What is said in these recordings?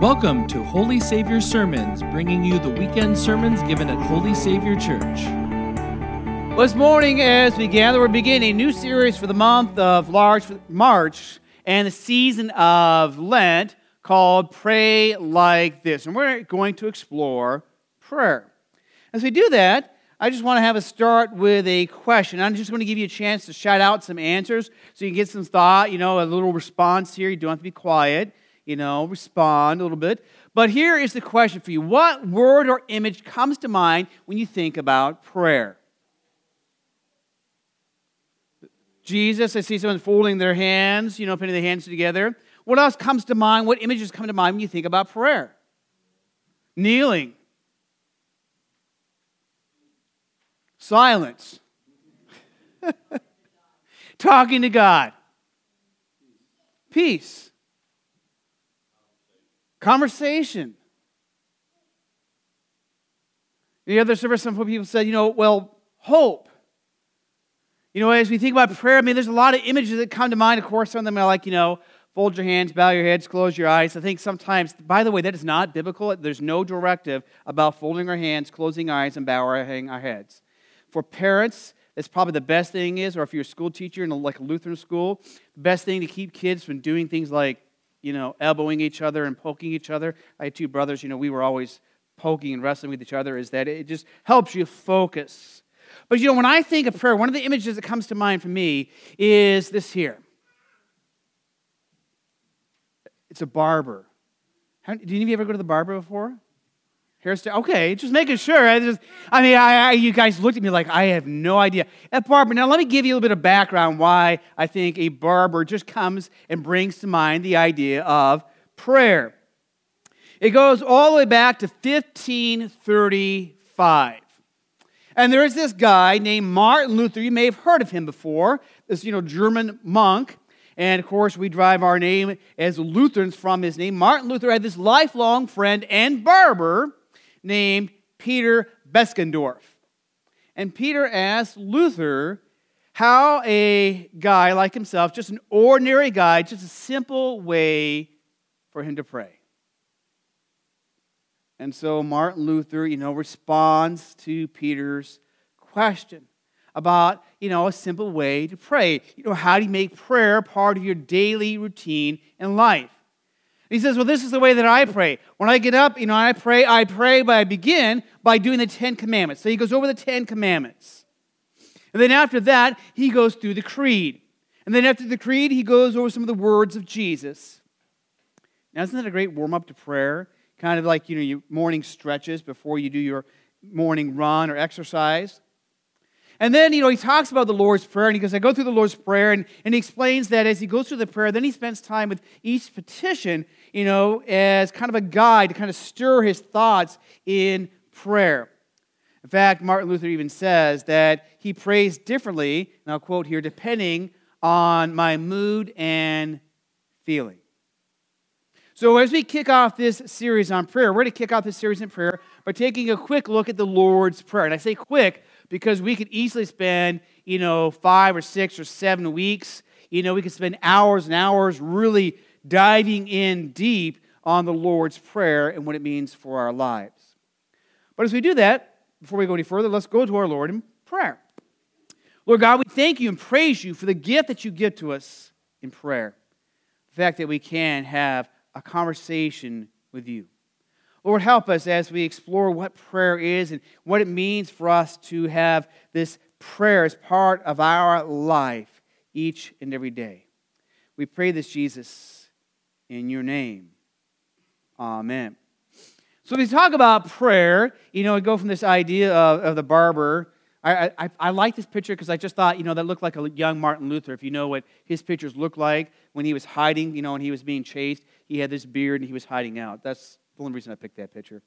Welcome to Holy Savior Sermons, bringing you the weekend sermons given at Holy Savior Church. Well, this morning, as we gather, we're beginning a new series for the month of March and the season of Lent called Pray Like This. And we're going to explore prayer. As we do that, I just want to have a start with a question. I'm just going to give you a chance to shout out some answers so you can get some thought, you know, a little response here. You don't have to be quiet you know, respond a little bit. But here is the question for you What word or image comes to mind when you think about prayer? Jesus, I see someone folding their hands, you know, putting their hands together. What else comes to mind? What images come to mind when you think about prayer? Kneeling, silence, talking to God, peace. Conversation. The other service, some people said, you know, well, hope. You know, as we think about prayer, I mean, there's a lot of images that come to mind. Of course, some of them are like, you know, fold your hands, bow your heads, close your eyes. I think sometimes, by the way, that is not biblical. There's no directive about folding our hands, closing eyes, and bowing our heads. For parents, that's probably the best thing is, or if you're a school teacher in a, like a Lutheran school, the best thing to keep kids from doing things like you know, elbowing each other and poking each other. I had two brothers, you know, we were always poking and wrestling with each other, is that it just helps you focus. But, you know, when I think of prayer, one of the images that comes to mind for me is this here it's a barber. Did any of you ever go to the barber before? Hairstyle. Okay, just making sure. I just, I mean, I, I, you guys looked at me like I have no idea. At barber. Now, let me give you a little bit of background why I think a barber just comes and brings to mind the idea of prayer. It goes all the way back to 1535. And there is this guy named Martin Luther. You may have heard of him before. This, you know, German monk. And of course, we drive our name as Lutherans from his name. Martin Luther had this lifelong friend and barber named Peter Beskendorf. And Peter asked Luther how a guy like himself, just an ordinary guy, just a simple way for him to pray. And so Martin Luther, you know, responds to Peter's question about, you know, a simple way to pray. You know, how do you make prayer part of your daily routine in life? He says, Well, this is the way that I pray. When I get up, you know, I pray, I pray, but I begin by doing the Ten Commandments. So he goes over the Ten Commandments. And then after that, he goes through the creed. And then after the creed, he goes over some of the words of Jesus. Now, isn't that a great warm up to prayer? Kind of like, you know, your morning stretches before you do your morning run or exercise. And then, you know, he talks about the Lord's Prayer, and he goes, I go through the Lord's Prayer, and, and he explains that as he goes through the prayer, then he spends time with each petition, you know, as kind of a guide to kind of stir his thoughts in prayer. In fact, Martin Luther even says that he prays differently, and I'll quote here, depending on my mood and feeling. So, as we kick off this series on prayer, we're going to kick off this series in prayer by taking a quick look at the Lord's Prayer. And I say quick because we could easily spend, you know, five or six or seven weeks. You know, we could spend hours and hours really diving in deep on the Lord's Prayer and what it means for our lives. But as we do that, before we go any further, let's go to our Lord in prayer. Lord God, we thank you and praise you for the gift that you give to us in prayer. The fact that we can have a conversation with you. Lord, help us as we explore what prayer is and what it means for us to have this prayer as part of our life each and every day. We pray this, Jesus, in your name. Amen. So, we talk about prayer, you know, we go from this idea of, of the barber. I, I, I like this picture because I just thought, you know, that looked like a young Martin Luther. If you know what his pictures looked like when he was hiding, you know, when he was being chased, he had this beard and he was hiding out. That's the only reason I picked that picture.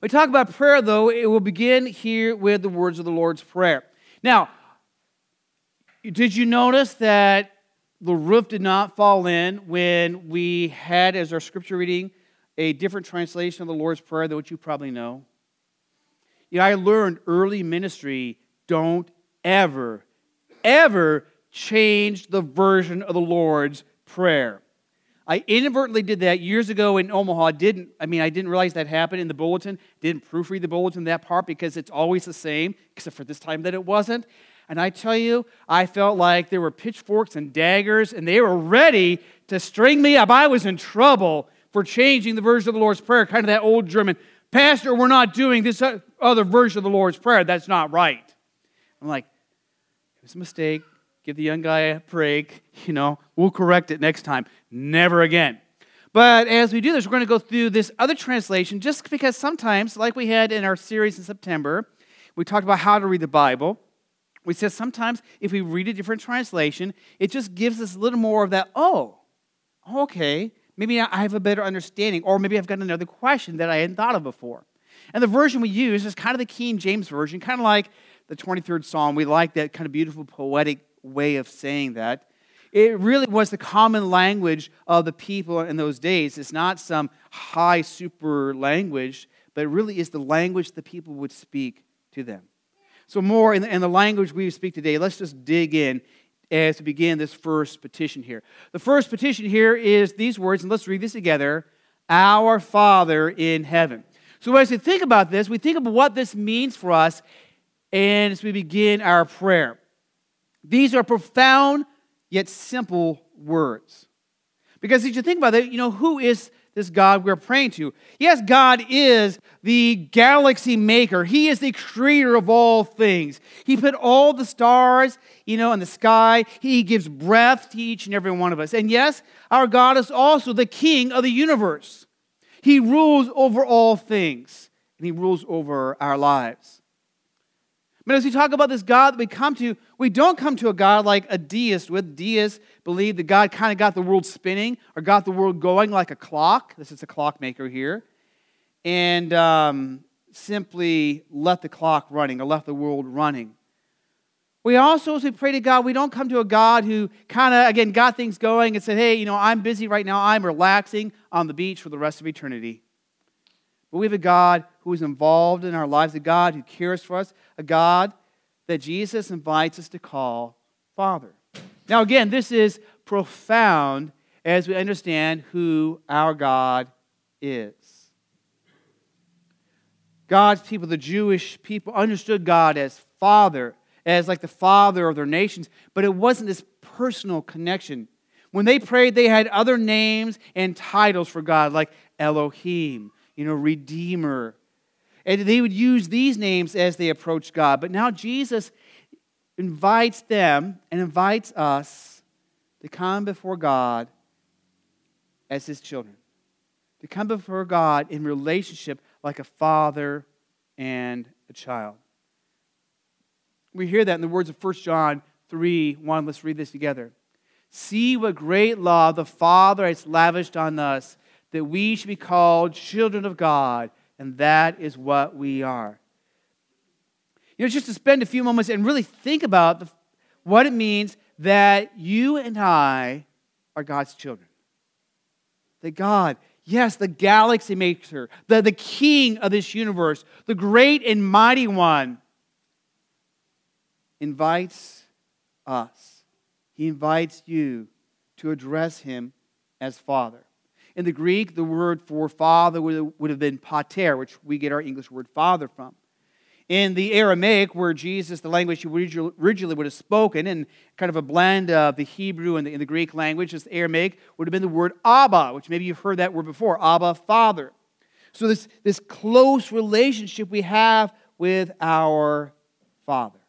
We talk about prayer, though, it will begin here with the words of the Lord's Prayer. Now, did you notice that the roof did not fall in when we had as our scripture reading a different translation of the Lord's Prayer than what you probably know? Yeah, I learned early ministry don't ever, ever change the version of the Lord's Prayer. I inadvertently did that years ago in Omaha. I didn't, I mean, I didn't realize that happened in the bulletin. Didn't proofread the bulletin that part because it's always the same, except for this time that it wasn't. And I tell you, I felt like there were pitchforks and daggers, and they were ready to string me up. I was in trouble for changing the version of the Lord's Prayer, kind of that old German, Pastor, we're not doing this other version of the Lord's Prayer. That's not right. I'm like, it was a mistake. Give the young guy a break. You know, we'll correct it next time. Never again. But as we do this, we're going to go through this other translation just because sometimes, like we had in our series in September, we talked about how to read the Bible. We said sometimes if we read a different translation, it just gives us a little more of that, oh, okay, maybe I have a better understanding, or maybe I've got another question that I hadn't thought of before. And the version we use is kind of the King James Version, kind of like the 23rd Psalm. We like that kind of beautiful poetic way of saying that. It really was the common language of the people in those days. It's not some high super language, but it really is the language the people would speak to them. So, more in the, in the language we speak today, let's just dig in as we begin this first petition here. The first petition here is these words, and let's read this together Our Father in heaven. So, as we think about this, we think about what this means for us, and as we begin our prayer. These are profound yet simple words. Because as you think about it, you know, who is this God we're praying to? Yes, God is the galaxy maker. He is the creator of all things. He put all the stars, you know, in the sky. He gives breath to each and every one of us. And yes, our God is also the king of the universe. He rules over all things, and he rules over our lives. But as we talk about this God that we come to, we don't come to a God like a deist would. Deists believe that God kind of got the world spinning or got the world going like a clock. This is a clockmaker here. And um, simply let the clock running or left the world running. We also, as we pray to God, we don't come to a God who kind of, again, got things going and said, hey, you know, I'm busy right now. I'm relaxing on the beach for the rest of eternity. But we have a God who is involved in our lives, a God who cares for us, a God that Jesus invites us to call Father. Now, again, this is profound as we understand who our God is. God's people, the Jewish people, understood God as Father, as like the Father of their nations, but it wasn't this personal connection. When they prayed, they had other names and titles for God, like Elohim, you know, Redeemer. And they would use these names as they approached God. But now Jesus invites them and invites us to come before God as his children, to come before God in relationship like a father and a child. We hear that in the words of 1 John 3 1. Let's read this together. See what great love the Father has lavished on us that we should be called children of God, and that is what we are. You know, just to spend a few moments and really think about the, what it means that you and I are God's children. That God, yes, the galaxy maker, the, the king of this universe, the great and mighty one, invites us. He invites you to address him as Father. In the Greek, the word for father would have been pater, which we get our English word father from. In the Aramaic, where Jesus, the language he originally would have spoken, and kind of a blend of the Hebrew and the, the Greek language, the Aramaic would have been the word Abba, which maybe you've heard that word before Abba, Father. So, this, this close relationship we have with our Father.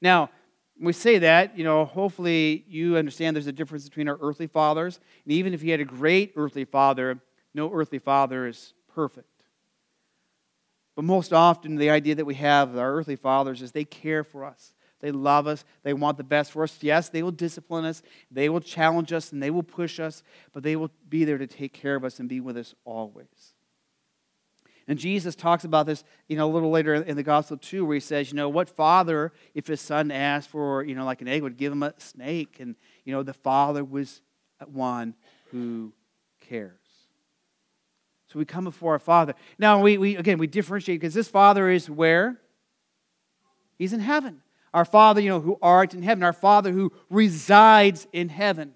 Now, we say that, you know, hopefully you understand there's a difference between our earthly fathers. And even if you had a great earthly father, no earthly father is perfect. But most often, the idea that we have of our earthly fathers is they care for us. They love us. They want the best for us. Yes, they will discipline us. They will challenge us and they will push us, but they will be there to take care of us and be with us always. And Jesus talks about this, you know, a little later in the gospel too, where he says, you know, what father, if his son asked for, you know, like an egg, would give him a snake? And, you know, the father was one who cares. So we come before our father. Now, we, we again, we differentiate because this father is where? He's in heaven. Our father, you know, who art in heaven, our father who resides in heaven.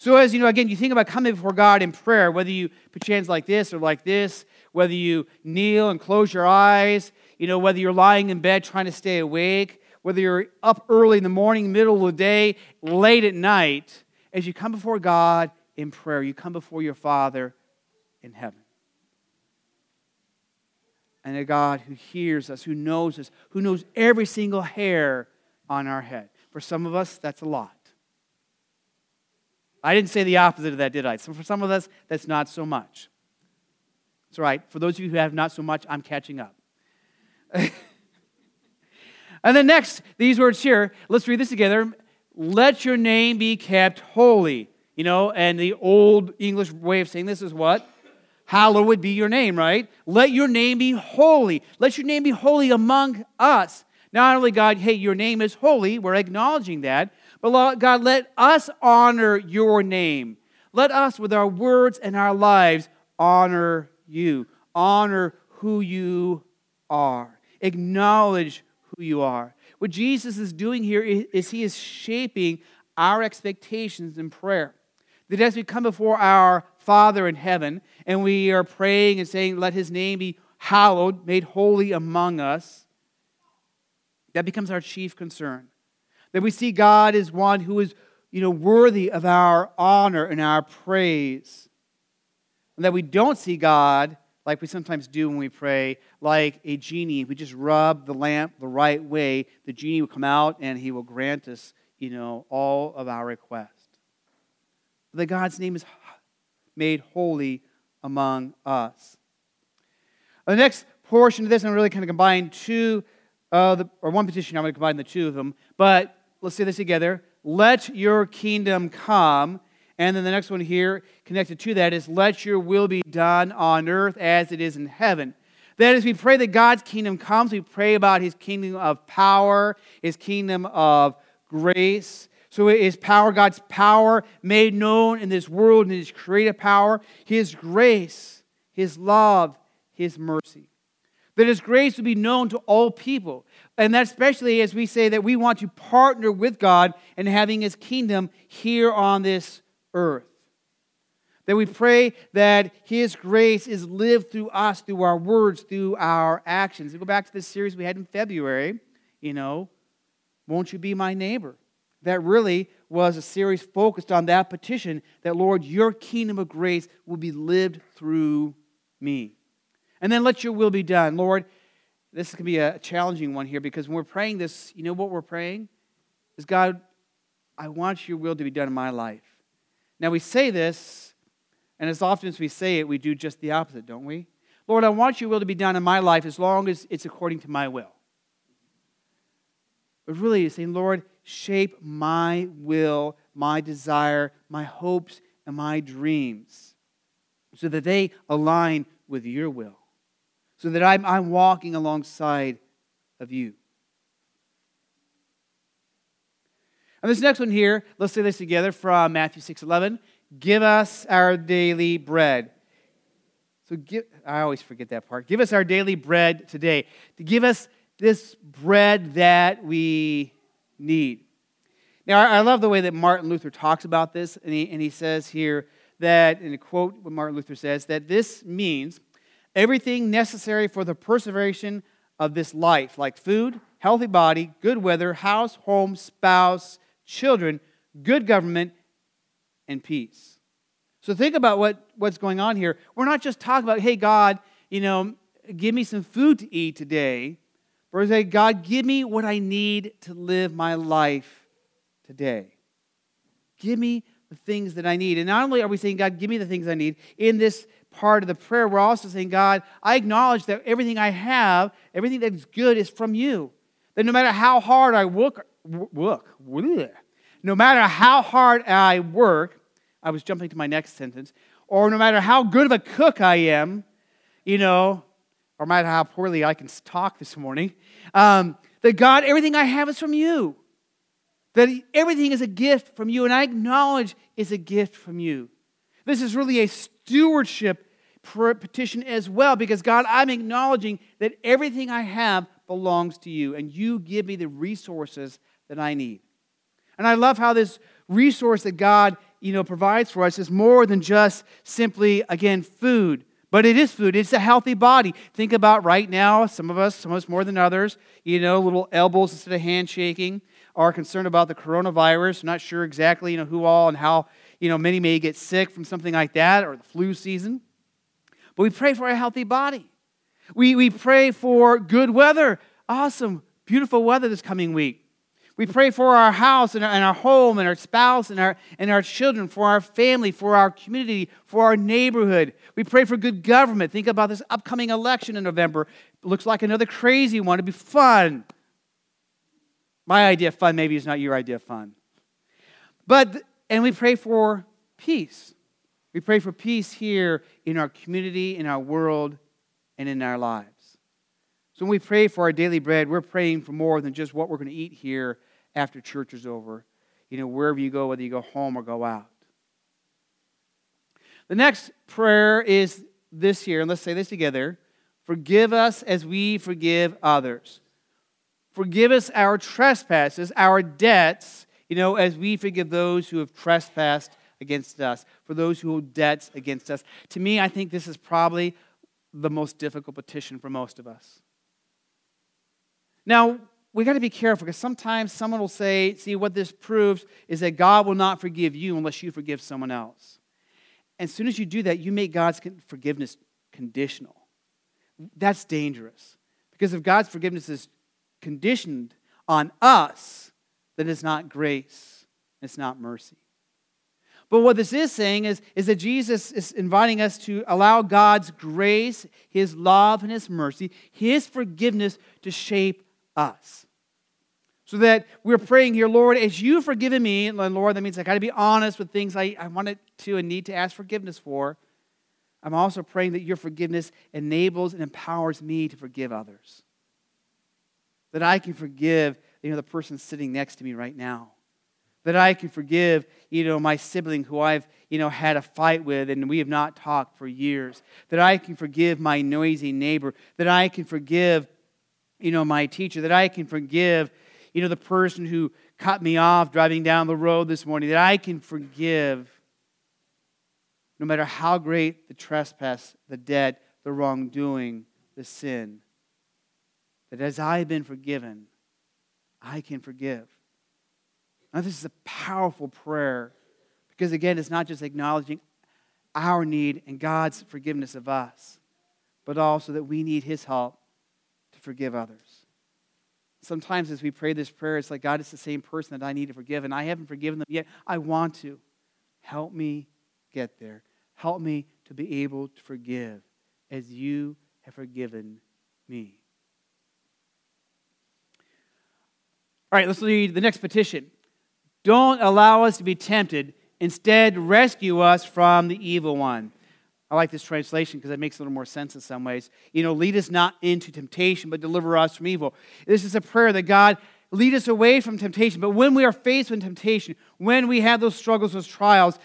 So, as you know, again, you think about coming before God in prayer, whether you put your hands like this or like this, whether you kneel and close your eyes, you know, whether you're lying in bed trying to stay awake, whether you're up early in the morning, middle of the day, late at night, as you come before God in prayer, you come before your Father in heaven. And a God who hears us, who knows us, who knows every single hair on our head. For some of us, that's a lot. I didn't say the opposite of that, did I? So for some of us, that's not so much. That's right. For those of you who have not so much, I'm catching up. and then next, these words here, let's read this together. Let your name be kept holy. You know, and the old English way of saying this is what? Hallowed be your name, right? Let your name be holy. Let your name be holy among us. Not only, God, hey, your name is holy, we're acknowledging that, but God, let us honor your name. Let us, with our words and our lives, honor you. Honor who you are. Acknowledge who you are. What Jesus is doing here is he is shaping our expectations in prayer. That as we come before our Father in heaven and we are praying and saying, Let his name be hallowed, made holy among us, that becomes our chief concern. That we see God as one who is you know, worthy of our honor and our praise. And that we don't see God like we sometimes do when we pray, like a genie. We just rub the lamp the right way, the genie will come out and he will grant us, you know, all of our requests. That God's name is made holy among us. The next portion of this, I'm really kind of combine two, uh, the, or one petition, I'm going to combine the two of them. But let's say this together. Let your kingdom come. And then the next one here, connected to that, is let your will be done on earth as it is in heaven. That is, we pray that God's kingdom comes, we pray about his kingdom of power, his kingdom of grace. So is power, God's power made known in this world, in his creative power, his grace, his love, his mercy. That his grace would be known to all people. And that especially as we say that we want to partner with God in having his kingdom here on this earth. That we pray that his grace is lived through us, through our words, through our actions. We go back to this series we had in February, you know, won't you be my neighbor? That really was a series focused on that petition that, Lord, your kingdom of grace will be lived through me. And then let your will be done. Lord, this can be a challenging one here because when we're praying this, you know what we're praying? Is God, I want your will to be done in my life. Now we say this, and as often as we say it, we do just the opposite, don't we? Lord, I want your will to be done in my life as long as it's according to my will. But really, you're saying, Lord, shape my will, my desire, my hopes, and my dreams so that they align with your will so that I'm, I'm walking alongside of you. And this next one here, let's say this together from Matthew 6 11. Give us our daily bread. So give, I always forget that part. Give us our daily bread today. To give us this bread that we need. Now, I love the way that Martin Luther talks about this, and he, and he says here that, in a quote, what Martin Luther says, that this means everything necessary for the preservation of this life, like food, healthy body, good weather, house, home, spouse, children, good government, and peace. So think about what, what's going on here. We're not just talking about, hey, God, you know, give me some food to eat today. But we're saying, God, give me what I need to live my life today. Give me the things that I need. And not only are we saying, God, give me the things I need, in this part of the prayer, we're also saying, God, I acknowledge that everything I have, everything that's good is from you. That no matter how hard I work, work, no matter how hard I work, I was jumping to my next sentence, or no matter how good of a cook I am, you know, or no matter how poorly I can talk this morning, um, that God, everything I have is from you. That everything is a gift from you, and I acknowledge it's a gift from you. This is really a stewardship petition as well because God, I'm acknowledging that everything I have belongs to you and you give me the resources that I need. And I love how this resource that God you know, provides for us is more than just simply, again, food. But it is food. It's a healthy body. Think about right now, some of us, some of us more than others, you know, little elbows instead of handshaking, are concerned about the coronavirus. not sure exactly, you know, who all and how, you know, many may get sick from something like that or the flu season. But we pray for a healthy body. We, we pray for good weather. Awesome, beautiful weather this coming week. We pray for our house and our, and our, home and our spouse and our, and our children, for our family, for our community, for our neighborhood. We pray for good government. Think about this upcoming election in November. It looks like another crazy one. It'd be fun. My idea of fun maybe is not your idea of fun. But, and we pray for peace. We pray for peace here in our community, in our world, and in our lives. So when we pray for our daily bread, we're praying for more than just what we're going to eat here after church is over, you know, wherever you go, whether you go home or go out. The next prayer is this here, and let's say this together Forgive us as we forgive others. Forgive us our trespasses, our debts, you know, as we forgive those who have trespassed against us, for those who hold debts against us. To me, I think this is probably the most difficult petition for most of us. Now, we got to be careful because sometimes someone will say, see, what this proves is that God will not forgive you unless you forgive someone else. And as soon as you do that, you make God's forgiveness conditional. That's dangerous. Because if God's forgiveness is conditioned on us, then it's not grace, it's not mercy. But what this is saying is, is that Jesus is inviting us to allow God's grace, His love, and His mercy, His forgiveness to shape us. So that we're praying here, Lord, as you've forgiven me, and Lord, that means I got to be honest with things I, I wanted to and need to ask forgiveness for. I'm also praying that your forgiveness enables and empowers me to forgive others. That I can forgive you know, the person sitting next to me right now. That I can forgive you know, my sibling who I've you know, had a fight with and we have not talked for years. That I can forgive my noisy neighbor. That I can forgive you know, my teacher, that I can forgive, you know, the person who cut me off driving down the road this morning, that I can forgive no matter how great the trespass, the debt, the wrongdoing, the sin. That as I have been forgiven, I can forgive. Now, this is a powerful prayer because, again, it's not just acknowledging our need and God's forgiveness of us, but also that we need His help to forgive others. Sometimes as we pray this prayer, it's like, God, it's the same person that I need to forgive, and I haven't forgiven them yet. I want to. Help me get there. Help me to be able to forgive as you have forgiven me. All right, let's read the next petition. Don't allow us to be tempted. Instead, rescue us from the evil one. I like this translation because it makes a little more sense in some ways. You know, lead us not into temptation, but deliver us from evil. This is a prayer that God lead us away from temptation. But when we are faced with temptation, when we have those struggles, those trials,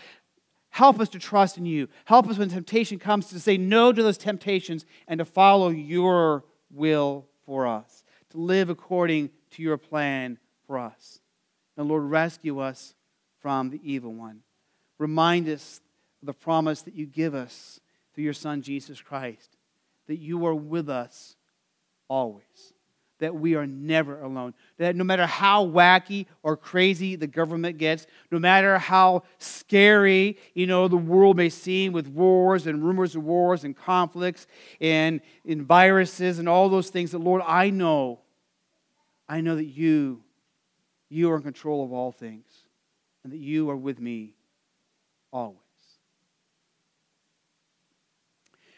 help us to trust in you. Help us when temptation comes to say no to those temptations and to follow your will for us, to live according to your plan for us. And Lord, rescue us from the evil one. Remind us of the promise that you give us through your Son, Jesus Christ, that you are with us always, that we are never alone, that no matter how wacky or crazy the government gets, no matter how scary, you know, the world may seem with wars and rumors of wars and conflicts and, and viruses and all those things, that Lord, I know, I know that you, you are in control of all things and that you are with me always.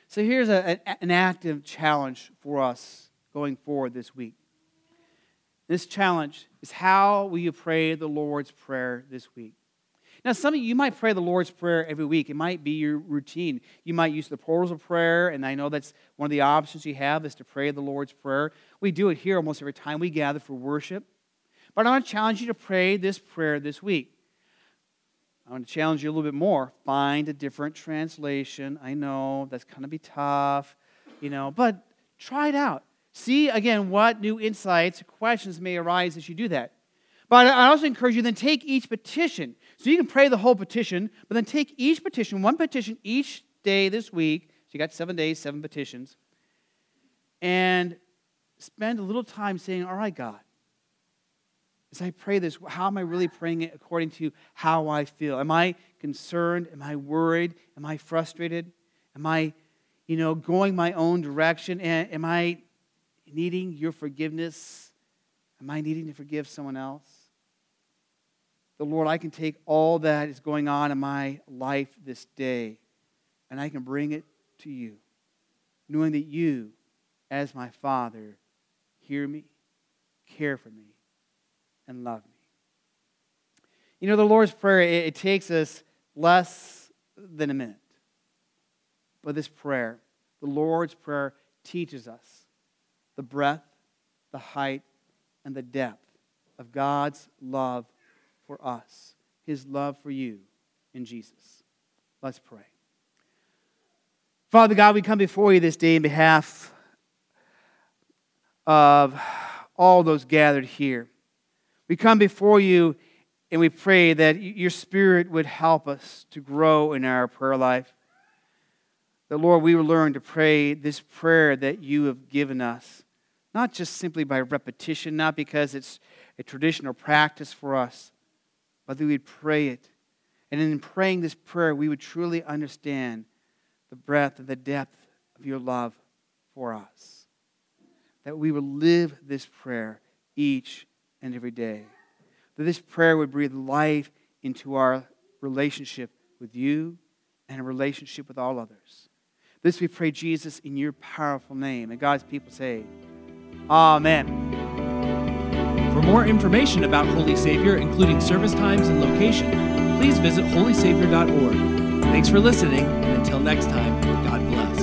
So here's a, an active challenge for us going forward this week. This challenge is how will you pray the Lord's Prayer this week? Now, some of you, you might pray the Lord's Prayer every week. It might be your routine. You might use the portals of prayer, and I know that's one of the options you have is to pray the Lord's Prayer. We do it here almost every time we gather for worship. But I want to challenge you to pray this prayer this week. I want to challenge you a little bit more. Find a different translation. I know that's going to be tough, you know, but try it out. See again what new insights, questions may arise as you do that. But I also encourage you then take each petition. So you can pray the whole petition, but then take each petition, one petition each day this week. So you got seven days, seven petitions. And spend a little time saying, All right, God, as I pray this, how am I really praying it according to how I feel? Am I concerned? Am I worried? Am I frustrated? Am I, you know, going my own direction? And am I needing your forgiveness? Am I needing to forgive someone else? The Lord, I can take all that is going on in my life this day and I can bring it to you, knowing that you, as my Father, hear me, care for me, and love me. You know, the Lord's Prayer, it, it takes us less than a minute. But this prayer, the Lord's Prayer, teaches us the breadth, the height, and the depth of God's love for us, His love for you in Jesus. Let's pray. Father God, we come before you this day in behalf of all those gathered here. We come before you and we pray that your Spirit would help us to grow in our prayer life. That, Lord, we will learn to pray this prayer that you have given us, not just simply by repetition, not because it's a traditional practice for us, but that we would pray it. And in praying this prayer, we would truly understand the breadth and the depth of your love for us. That we would live this prayer each and every day. That this prayer would breathe life into our relationship with you and a relationship with all others. This we pray, Jesus, in your powerful name. And God's people say, Amen. For more information about Holy Savior, including service times and location, please visit holysavior.org. Thanks for listening, and until next time, God bless.